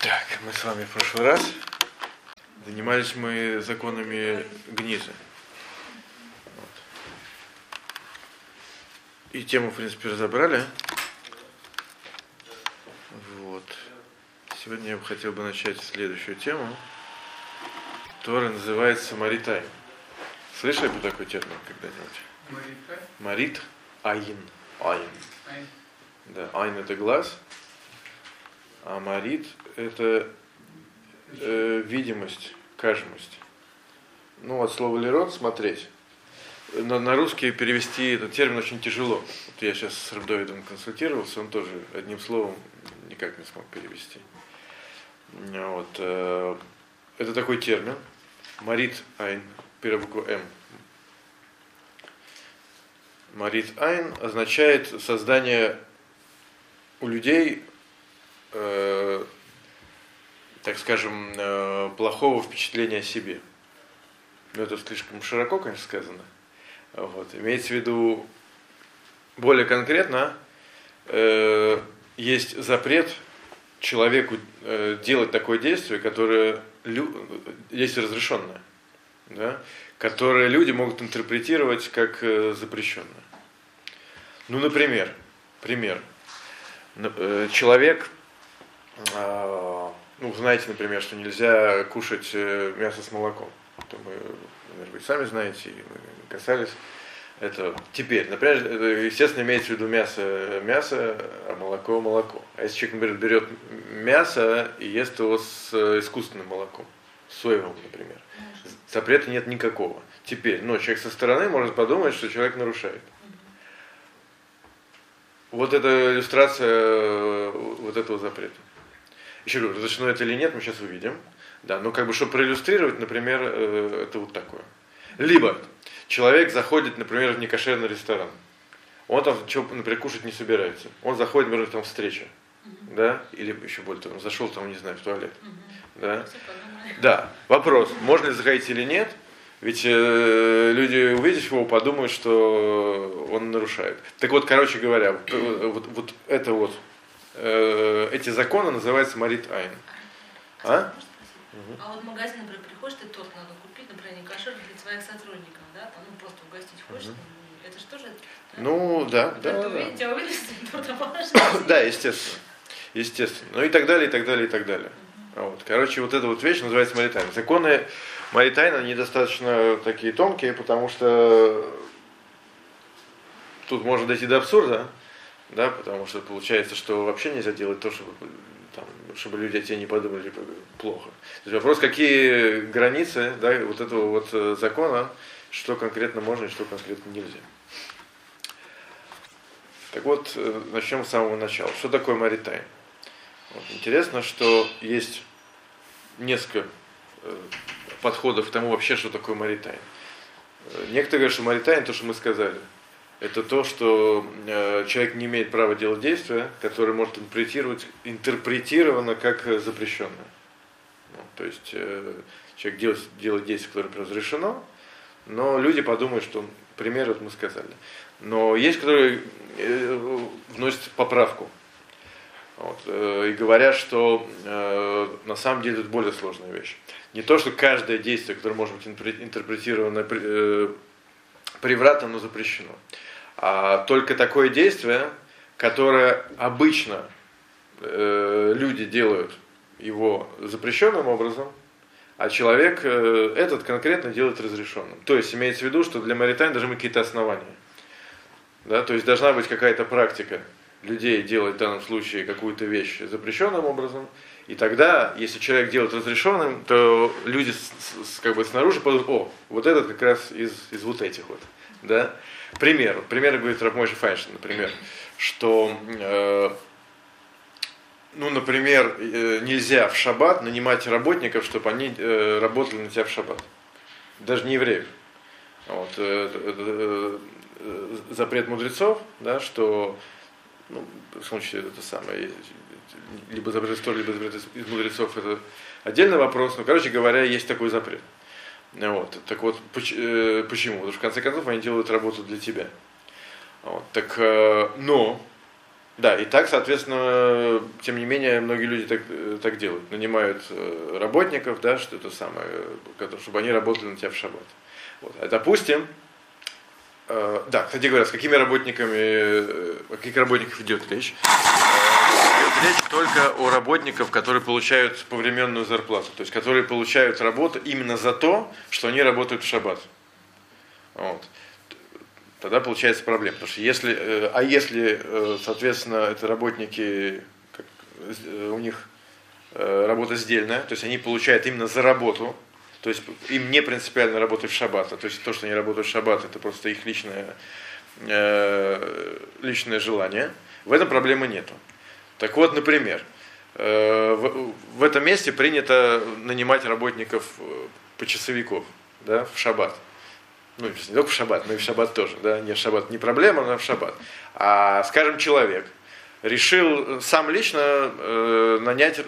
Так, мы с вами в прошлый раз занимались мы законами Гниза. Вот. И тему, в принципе, разобрали. Вот. Сегодня я бы хотел бы начать следующую тему, которая называется Маритайм. Слышали бы такой термин когда-нибудь? Марит Айн. Айн. Да, Айн это глаз, а Марит это э, видимость, кажемость. Ну, от слова лерот смотреть. Но на русский перевести этот термин очень тяжело. Вот я сейчас с Рабдовидом консультировался, он тоже одним словом никак не смог перевести. Вот. Э, это такой термин. Марит Айн, первая буква М. Марит Айн означает создание у людей, э, так скажем, э, плохого впечатления о себе. Ну, это слишком широко, конечно, сказано. Вот. Имеется в виду более конкретно, э, есть запрет человеку э, делать такое действие, которое лю, действие разрешенное, да, которое люди могут интерпретировать как э, запрещенное. Ну, например, пример. Э, человек, ну, знаете, например, что нельзя кушать э, мясо с молоком. Это мы, может быть, сами знаете, мы касались. Это теперь, например, э, естественно, имеется в виду мясо, мясо, а молоко, молоко. А если человек, например, берет мясо и ест его с искусственным молоком, соевым, например, запрета нет никакого. Теперь, но человек со стороны может подумать, что человек нарушает. Вот эта иллюстрация э, вот этого запрета. Еще говорю, разрешено это или нет, мы сейчас увидим. Да, но как бы, чтобы проиллюстрировать, например, э, это вот такое. Либо человек заходит, например, в некошерный ресторан. Он там, например, кушать не собирается. Он заходит, например, там встреча. Mm-hmm. Да? Или еще более того, зашел там, не знаю, в туалет. Mm-hmm. Да? да. Вопрос, можно ли заходить или нет, ведь э, люди, увидев его, подумают, что он нарушает. Так вот, короче говоря, вот, вот, вот это вот, э, эти законы называются Марит Айн. А? А вот в магазин, например, приходишь, ты торт надо купить, например, не кошер для своих сотрудников, да, там, ну, просто угостить хочешь, угу. это же тоже... Ну, да, да, да. Увидеть, тебя увидели, торта Да, естественно. Естественно. Ну и так далее, и так далее, и так далее. Угу. Вот. Короче, вот эта вот вещь называется Маритайн. Законы Мои тайны недостаточно такие тонкие, потому что тут можно дойти до абсурда, да, потому что получается, что вообще нельзя делать то, чтобы, там, чтобы люди о тебе не подумали плохо. То есть вопрос, какие границы да, вот этого вот э, закона, что конкретно можно и что конкретно нельзя. Так вот, э, начнем с самого начала. Что такое маритайм? Вот, интересно, что есть несколько э, подходов к тому вообще, что такое маритайн. Некоторые говорят, что маритайн, то, что мы сказали, это то, что э, человек не имеет права делать действия, которое может интерпретировать, интерпретировано как запрещенное. Ну, то есть э, человек делает, делает действие, которое разрешено, но люди подумают, что пример вот мы сказали. Но есть, которые э, вносят поправку. Вот, и говорят, что на самом деле это более сложная вещь. Не то, что каждое действие, которое может быть интерпретировано превратно, но запрещено. А только такое действие, которое обычно э, люди делают его запрещенным образом, а человек э, этот конкретно делает разрешенным. То есть имеется в виду, что для маритайн должны быть какие-то основания. Да? То есть должна быть какая-то практика людей делать в данном случае какую-то вещь запрещенным образом, и тогда, если человек делает разрешенным, то люди с, с, как бы снаружи подумают, о, вот этот как раз из, из вот этих вот. Да? Пример. Пример говорит Рабмойши Файнштейн, например, что, э, ну, например, э, нельзя в шаббат нанимать работников, чтобы они э, работали на тебя в шаббат. Даже не евреев. Вот, э, э, э, запрет мудрецов, да, что ну, в случае это самое, либо запрет истории, либо запрет из мудрецов, это отдельный вопрос. Но, короче говоря, есть такой запрет. Вот. Так вот, э, почему? Потому что в конце концов они делают работу для тебя. Вот. Так, э, но Да, и так, соответственно, тем не менее, многие люди так, так делают. Нанимают э, работников, да, что это самое, чтобы они работали на тебя в шаббат. Вот. А допустим, э, да, кстати говоря, с какими работниками, э, о каких работниках идет речь? Речь только о работниках, которые получают повременную зарплату, то есть которые получают работу именно за то, что они работают в шаббат. Вот тогда получается проблема. Потому что если, э, а если, э, соответственно, это работники, как, э, у них работа сдельная, то есть они получают именно за работу, то есть им не принципиально работать в шаббат, а то есть то, что они работают в шаббат, это просто их личное, личное желание, в этом проблемы нету. Так вот, например, в, в этом месте принято нанимать работников почасовиков да, в шаббат. Ну, не только в шаббат, но и в шаббат тоже, да, не в шаббат не проблема, но в шаббат. А, скажем, человек решил сам лично э, нанять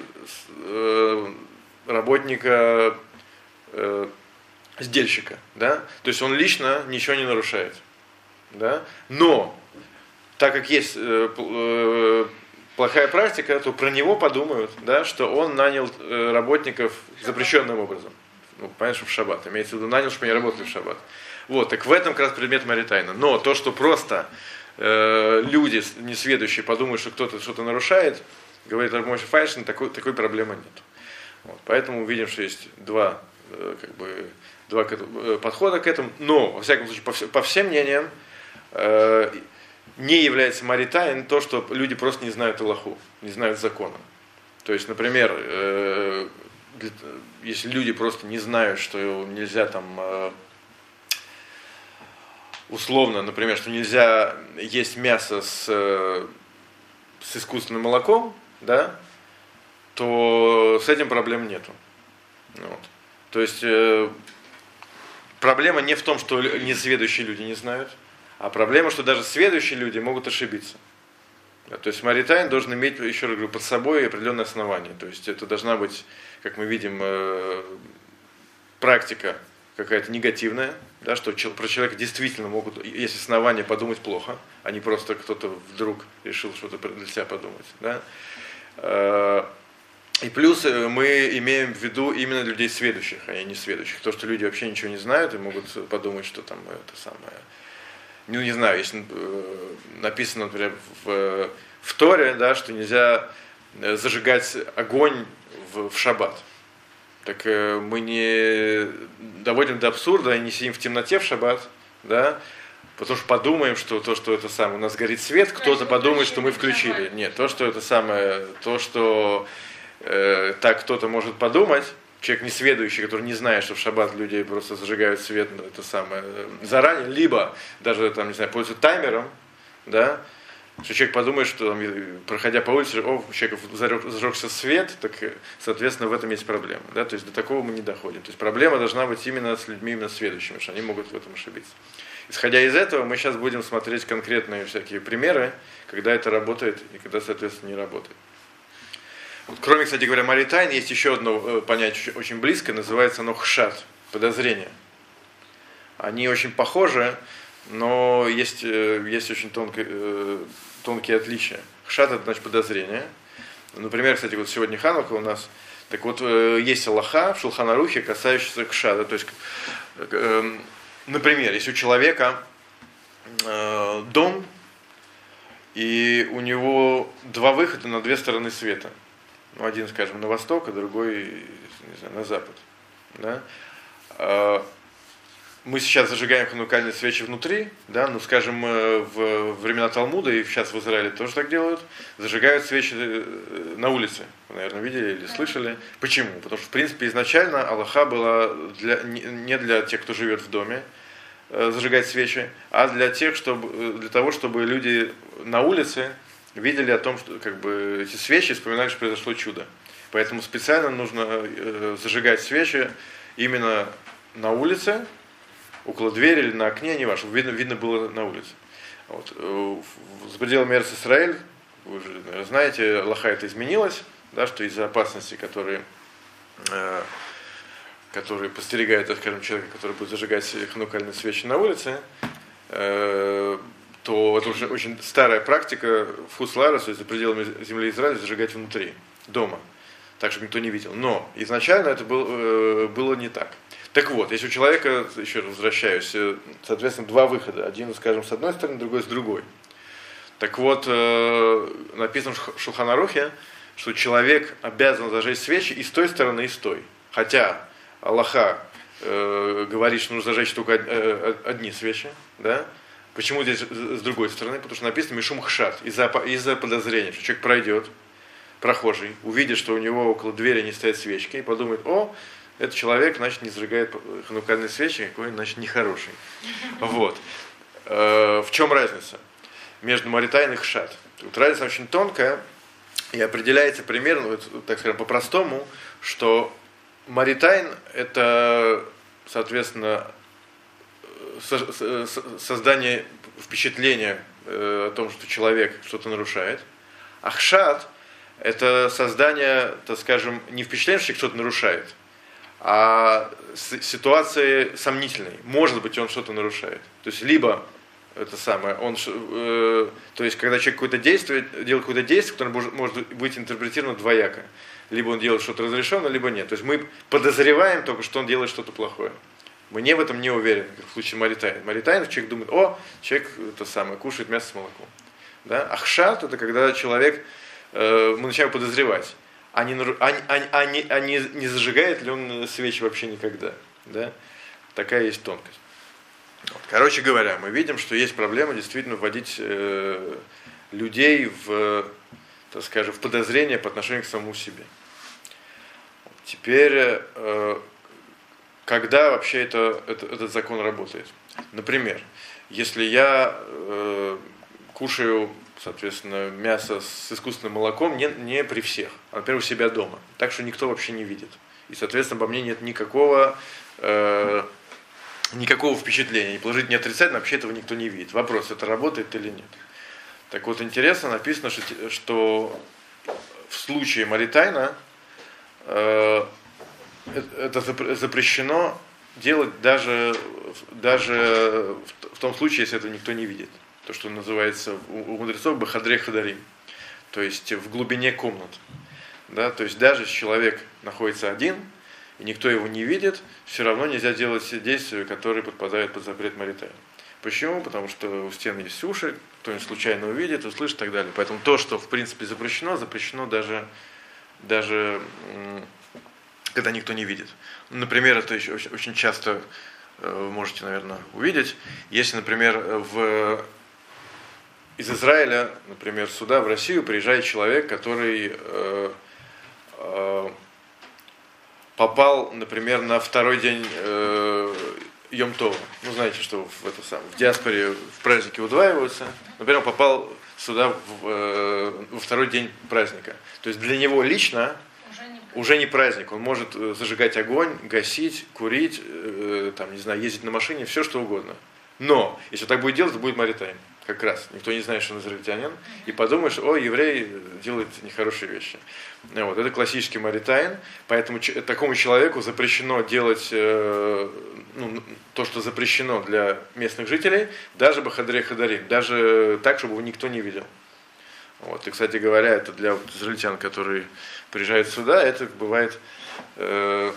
э, работника э, сдельщика, да, то есть он лично ничего не нарушает, да, но так как есть э, э, плохая практика, то про него подумают, да, что он нанял э, работников запрещенным образом. Ну, понимаешь, в шаббат. Имеется в виду, нанял, чтобы они работали в шаббат. Вот, так в этом как раз предмет Маритайна. Но то, что просто э, люди несведущие подумают, что кто-то что-то нарушает, говорит Рабмойша Файшин, такой, такой проблемы нет. Вот, поэтому увидим, что есть два, э, как бы, два э, подхода к этому. Но, во всяком случае, по, по всем мнениям, э, не является маритайн то, что люди просто не знают Аллаху, не знают закона. То есть, например, э, если люди просто не знают, что нельзя там э, условно, например, что нельзя есть мясо с, э, с искусственным молоком, да, то с этим проблем нету. Вот. То есть проблема не в том, что несведущие люди не знают, а проблема, что даже сведущие люди могут ошибиться. Да, то есть Маритайн должен иметь, еще раз говорю, под собой определенное основание. То есть это должна быть, как мы видим, э, практика какая-то негативная, да, что про человека действительно могут, есть основания подумать плохо, а не просто кто-то вдруг решил что-то для себя подумать. Да. Э, и плюс э, мы имеем в виду именно людей сведущих, а не несведущих. То, что люди вообще ничего не знают и могут подумать, что там это самое... Ну, не знаю, если э, написано, например, в, в Торе, да, что нельзя зажигать огонь в, в шаббат так э, мы не доводим до абсурда и не сидим в темноте в шаббат, да, потому что подумаем, что то, что это самое, у нас горит свет, кто-то подумает, что мы включили. Нет, то, что это самое, то, что э, так кто-то может подумать, человек несведущий, который не знает, что в шаббат люди просто зажигают свет, ну, это самое, заранее, либо даже там, не знаю, пользуются таймером, да, что человек подумает, что проходя по улице, о, у человека зажегся свет, так, соответственно, в этом есть проблема. Да? То есть до такого мы не доходим. То есть проблема должна быть именно с людьми, именно сведущими, что они могут в этом ошибиться. Исходя из этого, мы сейчас будем смотреть конкретные всякие примеры, когда это работает и когда, соответственно, не работает. Вот, кроме, кстати говоря, Маритайн, есть еще одно э, понятие очень близкое, называется оно хшат, подозрение. Они очень похожи, но есть, э, есть очень тонкое, э, тонкие отличия. Хшат это значит подозрение. Например, кстати, вот сегодня Ханука у нас, так вот, есть Аллаха в Шулханарухе, касающийся хшада. То есть, например, если у человека дом, и у него два выхода на две стороны света. Ну, один, скажем, на восток, а другой, не знаю, на запад. Да? А, мы сейчас зажигаем ханукальные свечи внутри, да, ну, скажем, э, в времена Талмуда, и сейчас в Израиле тоже так делают, зажигают свечи э, на улице. Вы, наверное, видели или слышали. Почему? Потому что, в принципе, изначально Аллаха была для, не для тех, кто живет в доме, э, зажигать свечи, а для тех, чтобы, для того, чтобы люди на улице видели о том, что как бы, эти свечи вспоминали, что произошло чудо. Поэтому специально нужно зажигать свечи именно на улице, около двери или на окне, не важно, видно, видно было на улице. Вот. За пределами Эрс Исраэль, вы же наверное, знаете, Аллаха это изменилось, да, что из-за опасности, которые, э, которые подстерегают, скажем, человека, который будет зажигать ханукальные свечи на улице, э, то это уже очень старая практика в Хусларас, то есть за пределами земли Израиля, зажигать внутри, дома, так, чтобы никто не видел. Но изначально это был, э, было не так. Так вот, если у человека, еще раз возвращаюсь, э, соответственно, два выхода. Один, скажем, с одной стороны, другой с другой. Так вот, э, написано в Шулханарухе, что человек обязан зажечь свечи и с той стороны, и с той. Хотя Аллаха э, говорит, что нужно зажечь только одни свечи, да? Почему здесь с другой стороны? Потому что написано Мишум Хшат, из-за из подозрения, что человек пройдет, прохожий, увидит, что у него около двери не стоят свечки, и подумает, о, этот человек, значит, не зажигает ханукальные свечи, какой, значит, нехороший. Вот. Э, в чем разница между Маритайн и Хшат? Тут разница очень тонкая, и определяется примерно, так скажем, по-простому, что Маритайн – это, соответственно, создание впечатления э, о том, что человек что-то нарушает. Ахшат – это создание, так скажем, не впечатления, что кто-то нарушает, а ситуации сомнительной. Может быть, он что-то нарушает. То есть, либо это самое, он, э, то есть, когда человек какое-то действие, делает какое-то действие, которое может, может быть интерпретировано двояко. Либо он делает что-то разрешенное, либо нет. То есть мы подозреваем только, что он делает что-то плохое. Мы не в этом не уверены, как в случае Маритайна. Маритайна человек думает, о, человек это самое, кушает мясо с молоком. Да? Ахшат это когда человек, э, мы начинаем подозревать, а, не, а, а, а, не, а не, не зажигает ли он свечи вообще никогда. Да? Такая есть тонкость. Вот. Короче говоря, мы видим, что есть проблема действительно вводить э, людей в, так скажем, в подозрение по отношению к самому себе. Теперь э, когда вообще это, это, этот закон работает. Например, если я э, кушаю, соответственно, мясо с искусственным молоком не, не при всех, а, например, у себя дома, так что никто вообще не видит. И, соответственно, обо мне нет никакого, э, никакого впечатления, ни положительно, ни отрицательно, вообще этого никто не видит. Вопрос, это работает или нет. Так вот, интересно, написано, что, что в случае Маритайна э, это запрещено делать даже, даже в том случае, если это никто не видит. То, что называется у мудрецов бахадре хадарим. То есть в глубине комнат. Да, то есть даже если человек находится один, и никто его не видит, все равно нельзя делать все действия, которые подпадают под запрет Маритая. Почему? Потому что у стены есть уши, кто-нибудь случайно увидит, услышит и так далее. Поэтому то, что в принципе запрещено, запрещено даже, даже когда никто не видит. Например, это еще очень часто э, вы можете, наверное, увидеть. Если, например, в, из Израиля, например, сюда, в Россию, приезжает человек, который э, э, попал, например, на второй день э, Йом-Това. Ну, знаете, что в, это сам, в диаспоре в праздники удваиваются. Например, он попал сюда в, э, во второй день праздника. То есть для него лично уже не праздник. Он может э, зажигать огонь, гасить, курить, э, там, не знаю, ездить на машине, все что угодно. Но, если так будет делать, то будет маритайм. Как раз. Никто не знает, что он израильтянин. И подумаешь, о, еврей делает нехорошие вещи. Вот, это классический маритайн. Поэтому такому человеку запрещено делать э, ну, то, что запрещено для местных жителей, даже бахадре хадарим, даже так, чтобы его никто не видел. Вот. И, кстати говоря, это для израильтян, которые приезжают сюда, это бывает, э,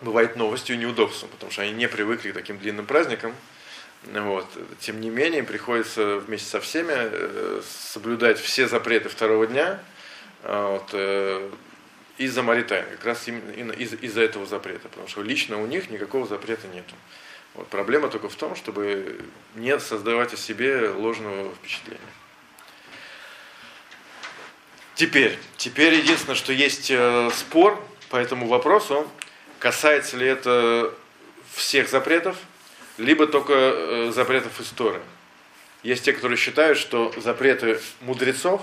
бывает новостью и неудобством, потому что они не привыкли к таким длинным праздникам. Вот. Тем не менее, приходится вместе со всеми э, соблюдать все запреты второго дня э, вот, э, из-за Маритайна, как раз именно из- из-за этого запрета, потому что лично у них никакого запрета нету. Вот. Проблема только в том, чтобы не создавать о себе ложного впечатления. Теперь, теперь единственное, что есть э, спор по этому вопросу, касается ли это всех запретов, либо только э, запретов истории. Есть те, которые считают, что запреты мудрецов,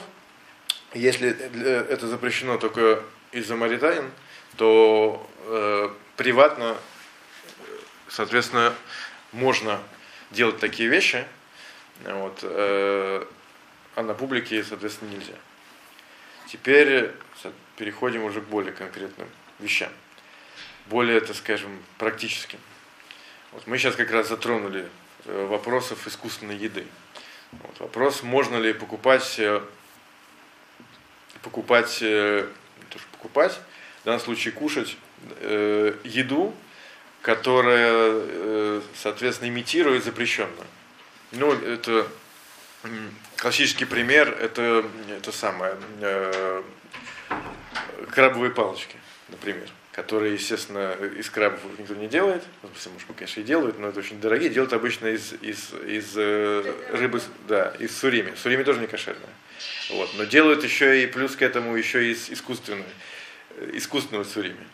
если это запрещено только из-за Маританин, то э, приватно, соответственно, можно делать такие вещи, вот, э, а на публике, соответственно, нельзя. Теперь переходим уже к более конкретным вещам, более, так скажем, практическим. Вот мы сейчас как раз затронули э, вопросов искусственной еды. Вот, вопрос, можно ли покупать, э, покупать, э, тоже покупать, в данном случае кушать э, еду, которая, э, соответственно, имитирует запрещенную. Ну, это классический пример, это, это самое, э, крабовые палочки, например которые, естественно, из крабов никто не делает. Ну, может, конечно, и делают, но это очень дорогие. Делают обычно из, из, из э, рыбы, да, из сурими. Сурими тоже не кошерная. Вот. Но делают еще и плюс к этому еще из искусственной, э, искусственного сурими.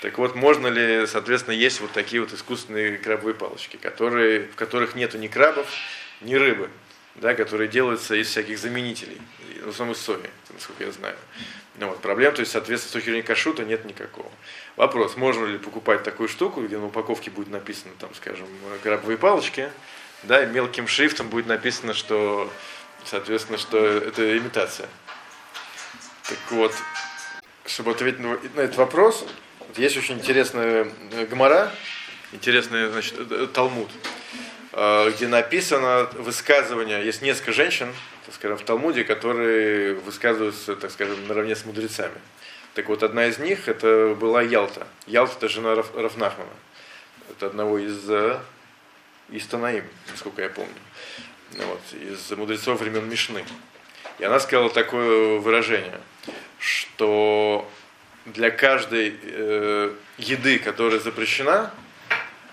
Так вот, можно ли, соответственно, есть вот такие вот искусственные крабовые палочки, которые, в которых нету ни крабов, ни рыбы, да, которые делаются из всяких заменителей, в основном из сои, насколько я знаю. Ну, вот, проблем, то есть, соответственно, с точки зрения кашута нет никакого. Вопрос, можно ли покупать такую штуку, где на упаковке будет написано, там, скажем, крабовые палочки, да, и мелким шрифтом будет написано, что, соответственно, что это имитация. Так вот, чтобы ответить на этот вопрос, есть очень интересная э, гмора, интересный, значит, э, э, Талмуд, где написано высказывание, есть несколько женщин, так скажем, в Талмуде, которые высказываются, так скажем, наравне с мудрецами. Так вот, одна из них это была Ялта. Ялта это жена Раф, Рафнахмана. Это одного из, э, из Танаим, насколько я помню. Вот, из мудрецов времен Мишны. И она сказала такое выражение, что для каждой э, еды, которая запрещена,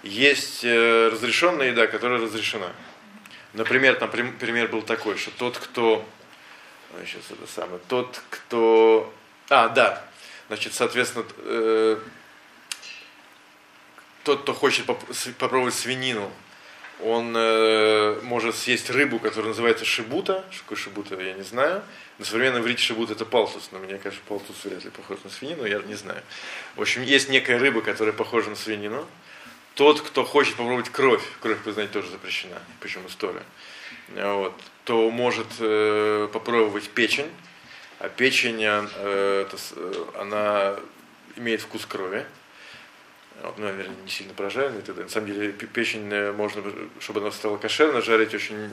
есть э, разрешенная еда, которая разрешена. Например, там пример был такой, что тот, кто, сейчас это самое, тот, кто, а, да, значит, соответственно, э, тот, кто хочет поп попробовать свинину, он э, может съесть рыбу, которая называется шибута. Что такое шибута, я не знаю. На современном иврите шибут это палтус, но мне кажется, палтус вряд ли похож на свинину, я не знаю. В общем, есть некая рыба, которая похожа на свинину тот, кто хочет попробовать кровь, кровь, вы знаете, тоже запрещена, причем история, вот, то может э, попробовать печень, а печень, э, это, э, она имеет вкус крови, вот, ну, наверное, не сильно прожаренный тогда. На самом деле печень э, можно, чтобы она стала кошерно, жарить очень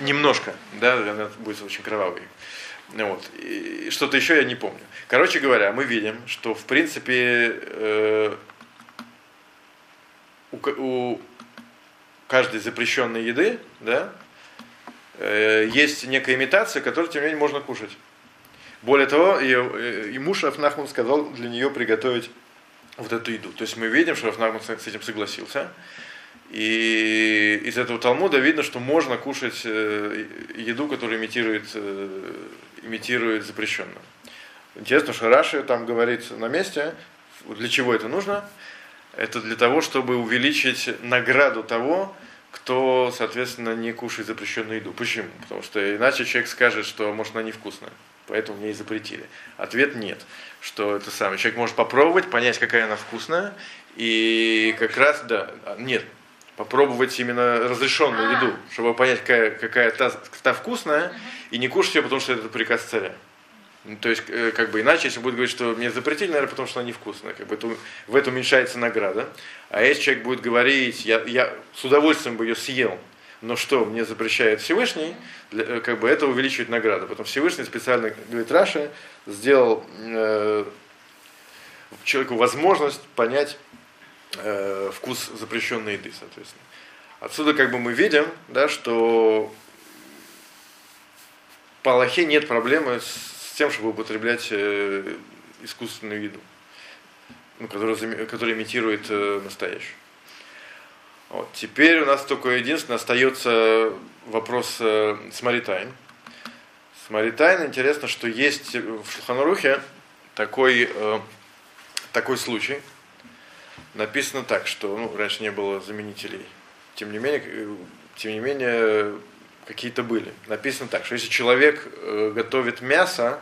немножко, да, она будет очень кровавой. Вот. И что-то еще я не помню. Короче говоря, мы видим, что в принципе э, у, каждой запрещенной еды, да, э, есть некая имитация, которую, тем не менее, можно кушать. Более того, и, э, и муж Рафнахман сказал для нее приготовить вот эту еду. То есть мы видим, что Рафнахман с этим согласился. И из этого Талмуда видно, что можно кушать э, еду, которая имитирует, имитирует запрещенную. Интересно, что Раши там говорит на месте, для чего это нужно это для того, чтобы увеличить награду того, кто, соответственно, не кушает запрещенную еду. Почему? Потому что иначе человек скажет, что, может, она невкусная, поэтому мне и запретили. Ответ нет, что это самое. Человек может попробовать, понять, какая она вкусная, и как раз, да, нет, попробовать именно разрешенную еду, чтобы понять, какая, какая та, та вкусная, и не кушать ее, потому что это приказ царя. Ну, то есть, э, как бы иначе, если будет говорить, что мне запретили, наверное, потому что она невкусная, как бы это, в этом уменьшается награда. А если человек будет говорить, я, я с удовольствием бы ее съел, но что мне запрещает Всевышний, для, э, как бы это увеличивает награду. Потом Всевышний специально, говорит Раша, сделал э, человеку возможность понять э, вкус запрещенной еды, соответственно. Отсюда как бы мы видим, да, что по Аллахе нет проблемы с с тем, чтобы употреблять э, искусственную еду, ну, которая, которая имитирует э, настоящую. Вот. Теперь у нас только единственное остается вопрос э, с Маритайн. С Маритайн интересно, что есть в Шуханрухе такой, э, такой случай. Написано так, что ну, раньше не было заменителей. Тем не менее, тем не менее какие-то были. Написано так, что если человек э, готовит мясо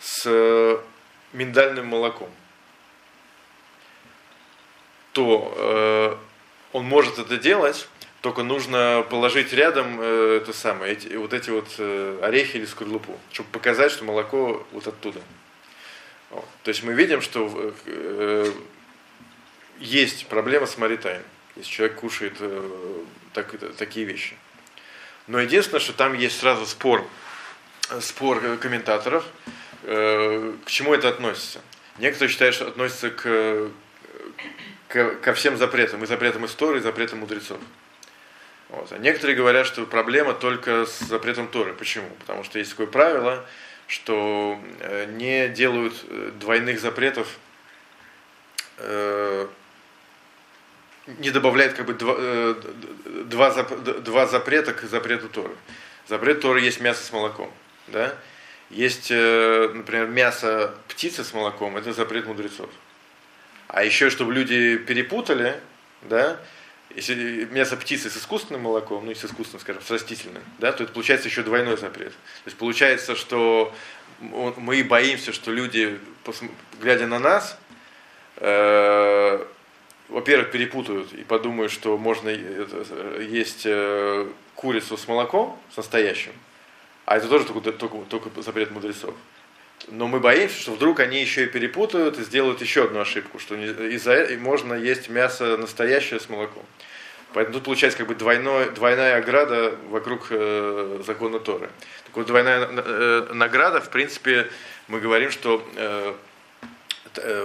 с э, миндальным молоком, то э, он может это делать, только нужно положить рядом э, это самое, эти, вот эти вот орехи или скорлупу, чтобы показать, что молоко вот оттуда. То есть мы видим, что есть проблема с маритайм, если человек кушает так, такие вещи. Но единственное, что там есть сразу спор, спор комментаторов, э, к чему это относится. Некоторые считают, что относится к, к, ко всем запретам, и запретам истории, и запретам мудрецов. Вот. А некоторые говорят, что проблема только с запретом Торы. Почему? Потому что есть такое правило, что э, не делают э, двойных запретов, э, не добавляют как бы два, два, два запрета к запрету Торы. Запрет Торы есть мясо с молоком. Да? Есть, например, мясо птицы с молоком, это запрет мудрецов. А еще, чтобы люди перепутали, да, если мясо птицы с искусственным молоком, ну и с искусственным, скажем, с растительным, да, то это получается еще двойной запрет. То есть получается, что мы боимся, что люди, глядя на нас, э, во-первых, перепутают и подумают, что можно есть э, курицу с молоком, с настоящим, а это тоже только, только, только запрет мудрецов. Но мы боимся, что вдруг они еще и перепутают и сделают еще одну ошибку, что из-за можно есть мясо настоящее с молоком. Поэтому тут получается как бы двойной, двойная ограда вокруг э, закона Торы. Так вот, двойная э, награда, в принципе, мы говорим, что э, э,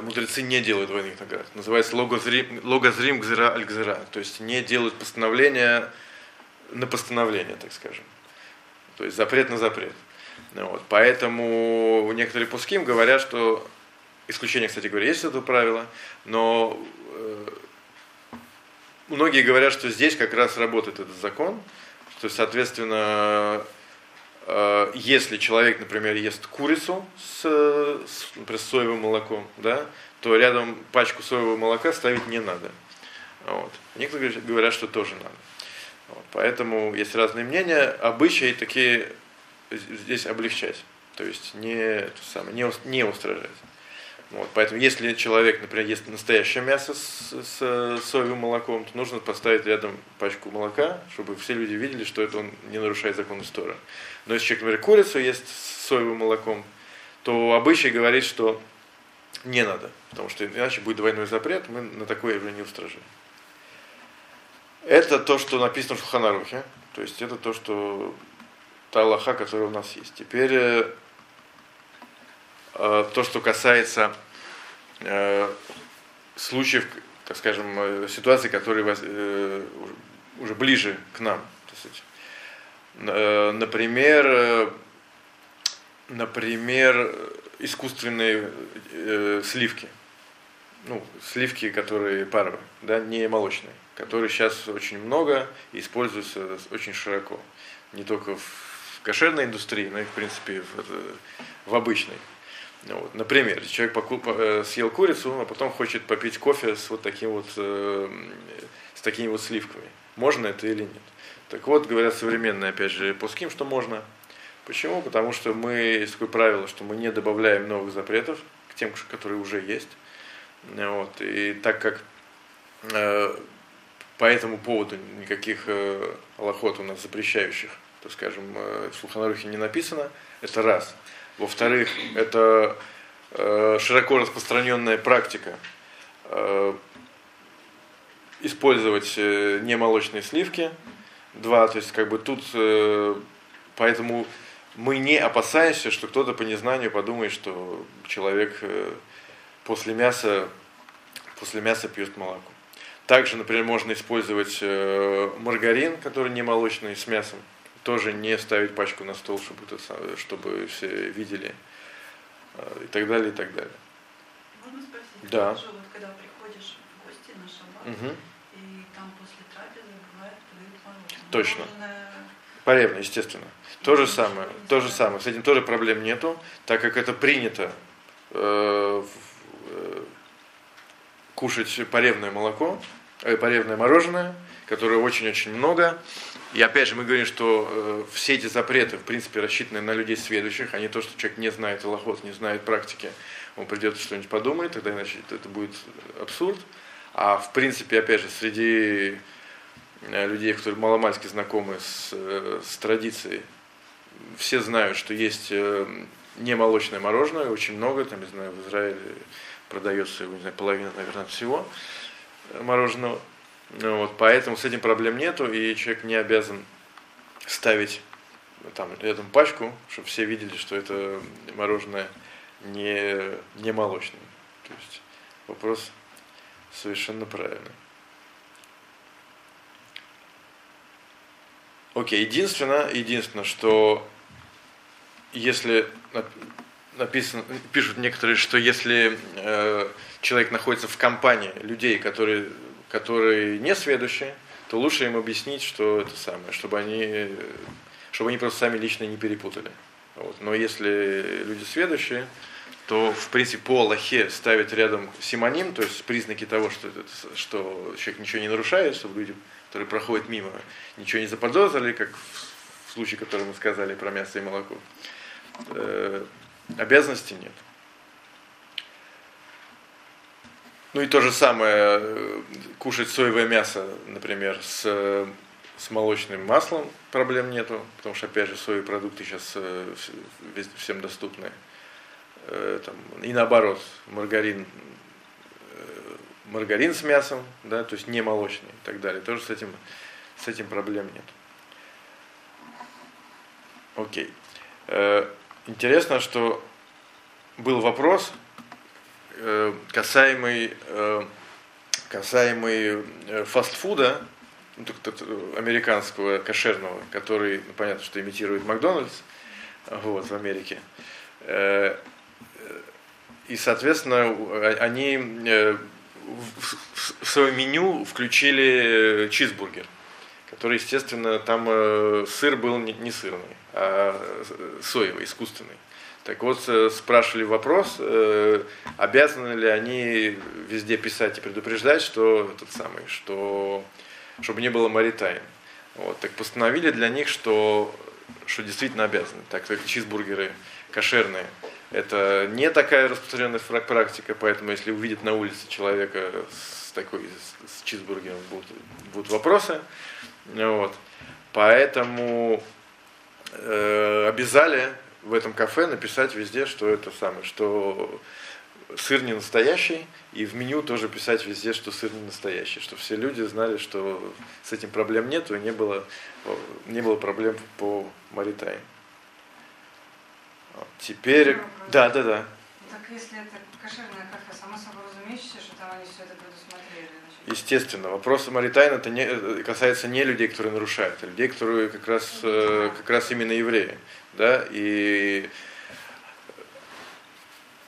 мудрецы не делают двойных наград. Называется логозрим, логозрим гзира. То есть не делают постановления на постановление, так скажем. То есть запрет на запрет. Ну вот. Поэтому некоторые пуским говорят, что исключение, кстати говоря, есть это правило, но э, многие говорят, что здесь как раз работает этот закон, что, соответственно, э, если человек, например, ест курицу с, с, например, с соевым молоком, да, то рядом пачку соевого молока ставить не надо. Вот. Некоторые говорят, что тоже надо. Вот. Поэтому есть разные мнения. Обычаи такие здесь облегчать. То есть не, это самое, не, не устражать. Вот, поэтому, если человек, например, ест настоящее мясо с, с соевым молоком, то нужно поставить рядом пачку молока, чтобы все люди видели, что это он не нарушает закон истории. Но если человек, например, курицу ест с соевым молоком, то обычай говорит, что не надо, потому что иначе будет двойной запрет, мы на такое не устражим. Это то, что написано в Шуханарухе, то есть это то, что та Аллаха, которая у нас есть. Теперь э, э, то, что касается э, случаев, так скажем, э, ситуаций, которые э, уже ближе к нам. Э, например, э, например, искусственные э, сливки. Ну, сливки, которые паровые, да, не молочные, которые сейчас очень много и используются очень широко. Не только в кошерной индустрии, но и в принципе в, в обычной. Вот. Например, человек покуп, э, съел курицу, а потом хочет попить кофе с вот таким вот, э, с такими вот сливками. Можно это или нет? Так вот, говорят современные, опять же, пуским, что можно. Почему? Потому что мы, есть такое правило, что мы не добавляем новых запретов к тем, которые уже есть. Вот. И так как э, по этому поводу никаких э, аллахот у нас запрещающих так скажем, э, в Шулханарухе не написано, это раз. Во-вторых, это э, широко распространенная практика э, использовать немолочные сливки. Два, то есть как бы тут, поэтому мы не опасаемся, что кто-то по незнанию подумает, что человек после мяса, после мяса пьет молоко. Также, например, можно использовать маргарин, который не молочный, с мясом тоже не ставить пачку на стол, чтобы, это, чтобы все видели э, и так далее, и так далее. Можно спросить? Да. Хорошо, вот когда приходишь в гости на шаббат, угу. и там после трапезы бывает подают мороженое. Точно. Мороженое... Поревно, естественно. То же самое, то же самое. С этим тоже проблем нету, так как это принято э, э, кушать поревное молоко, э, поревное мороженое, которое очень-очень много. И опять же мы говорим, что э, все эти запреты, в принципе, рассчитаны на людей сведущих, а не то, что человек не знает Аллахот, не знает практики, он придет что-нибудь подумает, тогда иначе это будет абсурд. А в принципе, опять же, среди э, людей, которые маломальски знакомы с, э, с традицией, все знают, что есть э, немолочное мороженое, очень много, там, не знаю, в Израиле продается, не знаю, половина, наверное, всего мороженого. Вот, поэтому с этим проблем нету, и человек не обязан ставить там рядом пачку, чтобы все видели, что это мороженое не, не молочное. То есть вопрос совершенно правильный. Окей, единственное, единственное, что если написано, пишут некоторые, что если э, человек находится в компании людей, которые, которые не сведущие, то лучше им объяснить, что это самое, чтобы они, чтобы они просто сами лично не перепутали. Вот. Но если люди сведущие, то в принципе по Аллахе ставить рядом симоним, то есть признаки того, что, это, что человек ничего не нарушает, чтобы люди, которые проходят мимо, ничего не заподозрили, как в случае, который мы сказали про мясо и молоко. Э, Обязанности нет. Ну и то же самое, э, кушать соевое мясо, например, с, с молочным маслом проблем нету, потому что, опять же, соевые продукты сейчас э, всем доступны. Э, там, и наоборот, маргарин, маргарин с мясом, да, то есть не молочный и так далее. Тоже с этим, с этим проблем нет. Окей. Интересно, что был вопрос, э, касаемый, э, касаемый э, фастфуда, ну, американского кошерного, который, ну, понятно, что имитирует Макдональдс вот, в Америке. И, соответственно, они в свое меню включили чизбургер, который, естественно, там сыр был не сырный, а соевый, искусственный. Так вот, э, спрашивали вопрос, э, обязаны ли они везде писать и предупреждать, что тот самый, что чтобы не было маритайн. Вот, так постановили для них, что, что действительно обязаны. Так как чизбургеры кошерные, это не такая распространенная практика, поэтому если увидят на улице человека с такой с чизбургером, будут, будут вопросы. Вот. Поэтому э, обязали в этом кафе написать везде, что это самое, что сыр не настоящий, и в меню тоже писать везде, что сыр не настоящий, чтобы все люди знали, что с этим проблем нет, и не было, не было проблем по Маритайм. Теперь, да, да, да. Так если это кошерное кафе, само собой разумеется, что там они все это предусмотрели. Естественно, вопрос Маритайн это не, касается не людей, которые нарушают, а людей, которые как раз, э, как раз именно евреи. Да? И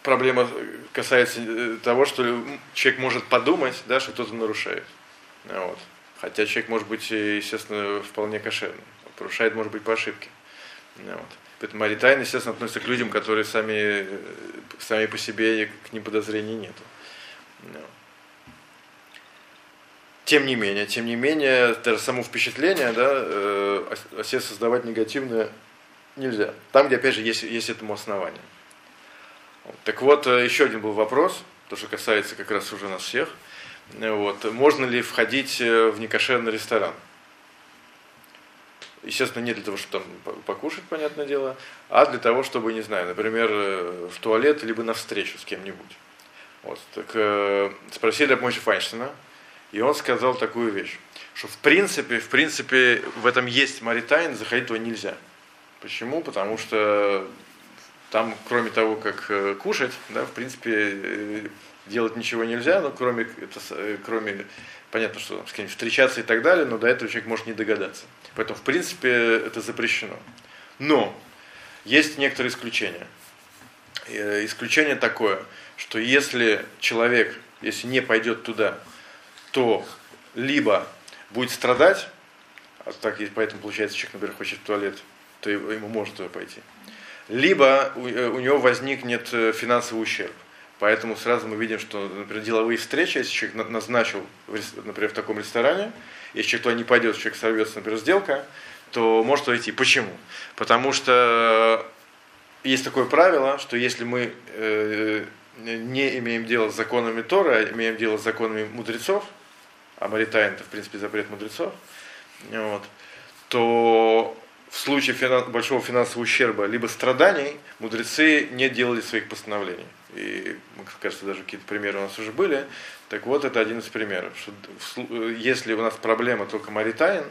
проблема касается э, того, что человек может подумать, да, что кто-то нарушает. Вот. Хотя человек может быть, естественно, вполне кошерный. Нарушает, может быть, по ошибке. Вот. Поэтому Маритайн, естественно, относится к людям, которые сами, э, сами по себе к ним подозрений. Вот. Тем не менее, тем не менее, даже само впечатление, да, э, о себе создавать негативное нельзя. Там, где, опять же, есть, есть этому основание. Так вот, э, еще один был вопрос, то, что касается как раз уже нас всех. Вот. Можно ли входить э, в некошерный ресторан? Естественно, не для того, чтобы там покушать, понятное дело, а для того, чтобы, не знаю, например, э, в туалет, либо на встречу с кем-нибудь. Вот. Так, э, спросили об Мойше Файнштейна, и он сказал такую вещь, что в принципе, в принципе, в этом есть маритайн, заходить туда нельзя. Почему? Потому что там, кроме того, как э, кушать, да, в принципе, э, делать ничего нельзя, но кроме, это, э, кроме понятно, что с кем встречаться и так далее, но до этого человек может не догадаться. Поэтому, в принципе, это запрещено. Но есть некоторые исключения. Исключение такое, что если человек, если не пойдет туда, то либо будет страдать, а так, поэтому получается, человек, например, хочет в туалет, то ему может туда пойти. Либо у, э, него возникнет э, финансовый ущерб. Поэтому сразу мы видим, что, например, деловые встречи, если человек назначил, например, в таком ресторане, если человек туда не пойдет, человек сорвется, например, сделка, то может войти. Почему? Потому что есть такое правило, что если мы э, не имеем дело с законами Тора, а имеем дело с законами мудрецов, а Маритайн это, в принципе, запрет мудрецов, вот, то в случае финан, большого финансового ущерба либо страданий мудрецы не делали своих постановлений. И, кажется, даже какие-то примеры у нас уже были. Так вот, это один из примеров. Что если у нас проблема только Маритайн,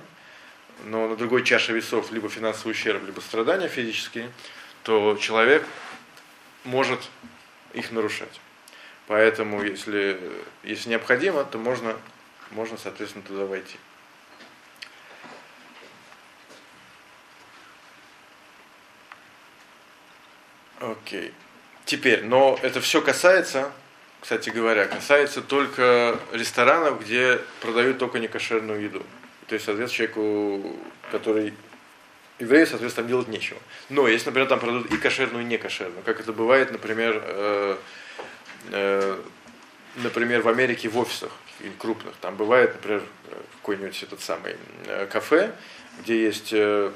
но на другой чаше весов либо финансовый ущерб, либо страдания физические, то человек может их нарушать. Поэтому, если, если необходимо, то можно, можно, соответственно, туда войти. Окей. Теперь, но это все касается, кстати говоря, касается только ресторанов, где продают только некошерную еду. То есть, соответственно, человеку, который еврею, соответственно, делать нечего. Но если, например, там продают и кошерную, и не кошерную, как это бывает, например, э, э, например, в Америке в офисах крупных, там бывает, например, какой-нибудь этот самый э, кафе, где есть э,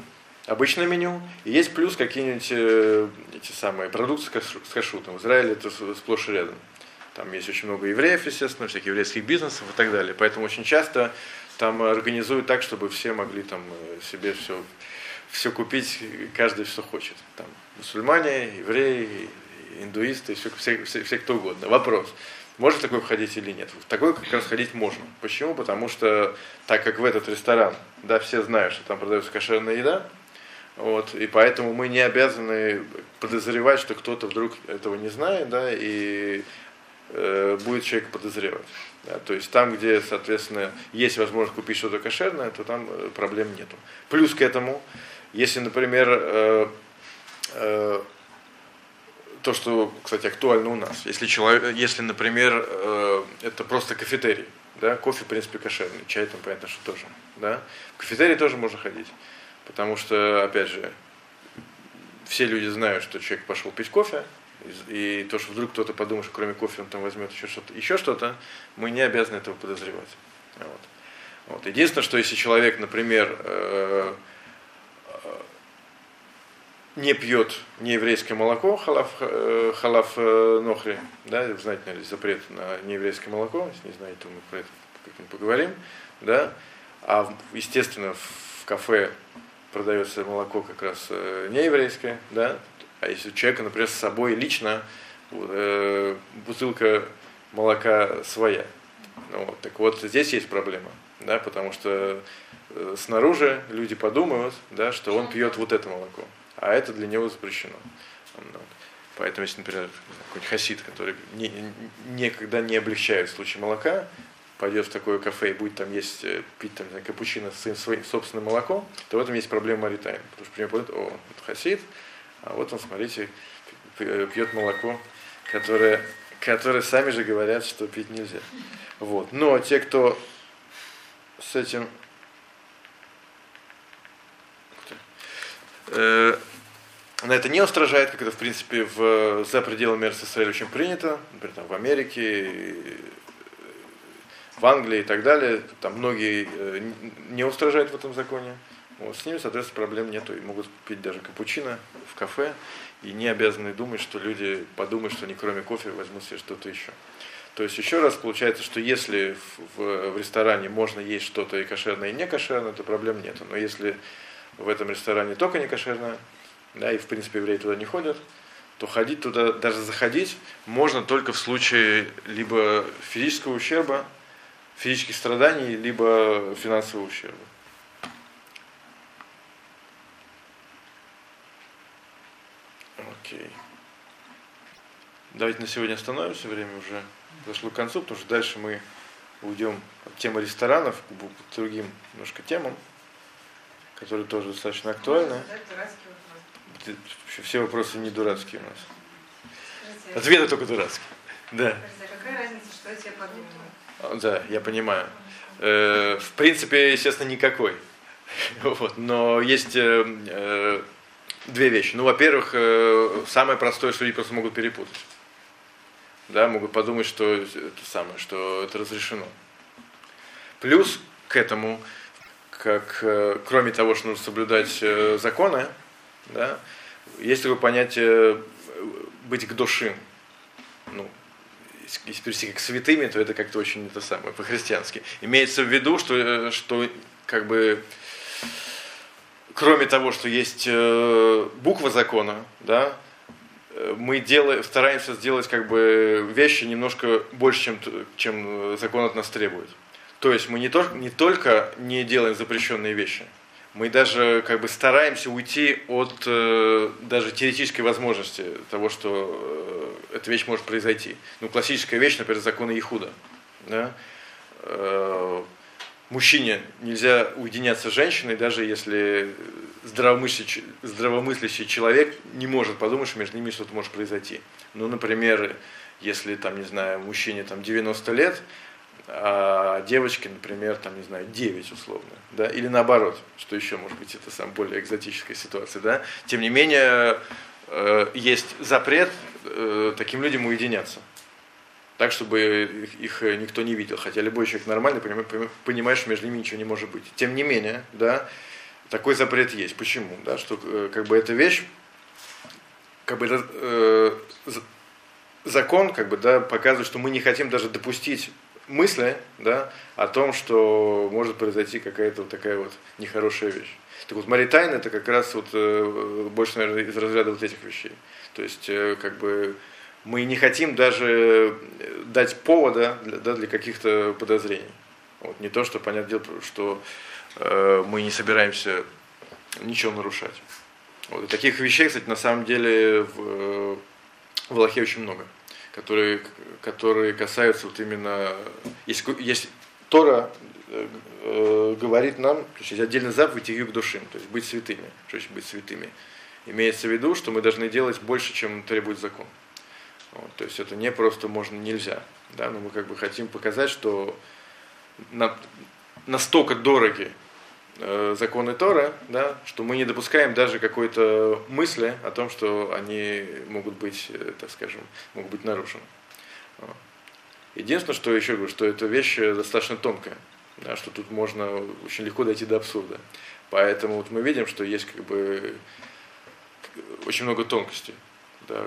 обычное меню, и есть плюс какие-нибудь э, эти самые продукты с кашрутом. В Израиле это сплошь и рядом. Там есть очень много евреев, естественно, всяких еврейских бизнесов и так далее. Поэтому очень часто там организуют так, чтобы все могли там э, себе все, все купить, каждый что хочет. Там мусульмане, евреи, индуисты, все, все, все, все кто угодно. Вопрос. Может такой входить или нет? В такой как раз ходить можно. Почему? Потому что так как в этот ресторан, да, все знают, что там продается кошерная еда, вот, и поэтому мы не обязаны подозревать, что кто-то вдруг этого не знает, да, и э, будет человек подозревать. Да, то есть там, где, соответственно, есть возможность купить что-то кошерное, то там э, проблем нету. Плюс к этому, если, например, э, э, то, что, кстати, актуально у нас, если, человек, если например, э, это просто кафетерий, да, кофе, в принципе, кошерный, чай там, понятно, что тоже, да, в кафетерий тоже можно ходить. Потому что, опять же, все люди знают, что человек пошел пить кофе, и, то, что вдруг кто-то подумает, что кроме кофе он там возьмет еще что-то, еще что-то, мы не обязаны этого подозревать. Вот. Вот. Единственное, что если человек, например, э, э, не пьет нееврейское молоко, халаф, э, халаф нохри, да, знаете, наверное, запрет на нееврейское молоко, если не знаете, то мы про это как-нибудь поговорим, да, а, естественно, в кафе продается молоко как раз э, нееврейское, да, а если у человека, например, с собой лично э, бутылка молока своя. Ну, вот, так вот, здесь есть проблема, да, потому что э, снаружи люди подумают, да, что он пьет вот это молоко, а это для него запрещено. Вот. Поэтому, если, например, какой-нибудь хасид, который не, никогда не облегчает в случае молока, пойдет в такое кафе и будет там есть, э, пить там, капучино с своим, своим собственным молоком, то в этом есть проблема Маритайм. Потому что, например, о, это хасид, а вот он, смотрите, пьет молоко, которое, которое сами же говорят, что пить нельзя. Вот. Но те, кто с этим э, на это не устражает, как это, в принципе, в, за пределами РСФСР очень принято, например, там, в Америке, в Англии и так далее, там многие э, не устражают в этом законе. Вот, с ними, соответственно, проблем нету. И могут пить даже капучино в кафе и не обязаны думать, что люди подумают, что они кроме кофе возьмут себе что-то еще. То есть еще раз получается, что если в, в, ресторане можно есть что-то и кошерное, и не кошерное, то проблем нету. Но если в этом ресторане только не кошерное, да, и в принципе евреи туда не ходят, то ходить туда, даже заходить, можно только в случае либо физического ущерба, физических страданий, либо финансового ущерба. Окей. Давайте на сегодня остановимся, время уже зашло к концу, потому что дальше мы уйдем от темы ресторанов к другим немножко темам, которые тоже достаточно актуальны. Все вопросы не дурацкие у нас. Ответы только дурацкие. Да. Какая разница, что я тебе подумаю? Да, я понимаю. Э, в принципе, естественно, никакой. Вот. Но есть э, э, две вещи. Ну, во-первых, самое простое, что люди просто могут перепутать. Да, могут подумать, что это самое, что это разрешено. Плюс к этому, как кроме того, что нужно соблюдать законы, да, есть такое понятие быть к душим. Ну, если перевести как святыми, то это как-то очень это самое, по-христиански. Имеется в виду, что, э, что как бы кроме того, что есть э, буква закона, да, э, мы делаем, стараемся сделать как бы вещи немножко больше, чем, чем закон от нас требует. То есть мы не, то, не только не делаем запрещенные вещи, мы даже как бы стараемся уйти от э, даже теоретической возможности того, что э, эта вещь может произойти. Ну, классическая вещь, например, законы Ихуда. Да? Э, мужчине нельзя уединяться с женщиной, даже если здравомыслящий, здравомыслящий человек не может подумать, что между ними что-то может произойти. Ну, например, если, там, не знаю, мужчине там 90 лет, а девочке, например, там, не знаю, 9 условно, да, или наоборот, что еще, может быть, это самая более экзотическая ситуация, да, тем не менее, э, есть запрет э, таким людям уединяться, так, чтобы их, их никто не видел, хотя любой человек нормальный понимает, что между ними ничего не может быть. Тем не менее, да, такой запрет есть. Почему? Да, что э, как бы эта вещь, как бы это, закон как бы, да, показывает, что мы не хотим даже допустить мысли да, о том, что может произойти какая-то вот такая вот нехорошая вещь. Так вот, Маритайн это как раз вот э, больше, наверное, из разряда вот этих вещей. То есть, э, как бы, мы не хотим даже дать повода для, да, для каких-то подозрений. Вот, не то, что, понятное дело, что э, мы не собираемся ничего нарушать. Вот, таких вещей, кстати, на самом деле в, в Аллахе очень много которые, которые касаются вот именно, есть, есть Тора э, э, говорит нам, то есть отдельно заповедь их душим, то есть быть святыми, что значит быть святыми. Имеется в виду, что мы должны делать больше, чем требует закон. Вот, то есть это не просто можно, нельзя. Да, но мы как бы хотим показать, что на, настолько дороги э, законы Тора, да, что мы не допускаем даже какой-то мысли о том, что они могут быть, э, так скажем, могут быть нарушены. Единственное, что еще говорю, что эта вещь достаточно тонкая, да, что тут можно очень легко дойти до абсурда. Поэтому вот мы видим, что есть как бы очень много тонкостей, да,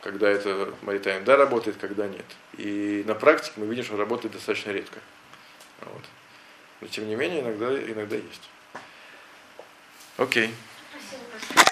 когда это Маритайм да работает, когда нет. И на практике мы видим, что работает достаточно редко. Вот. Но тем не менее иногда, иногда есть. Окей. Okay.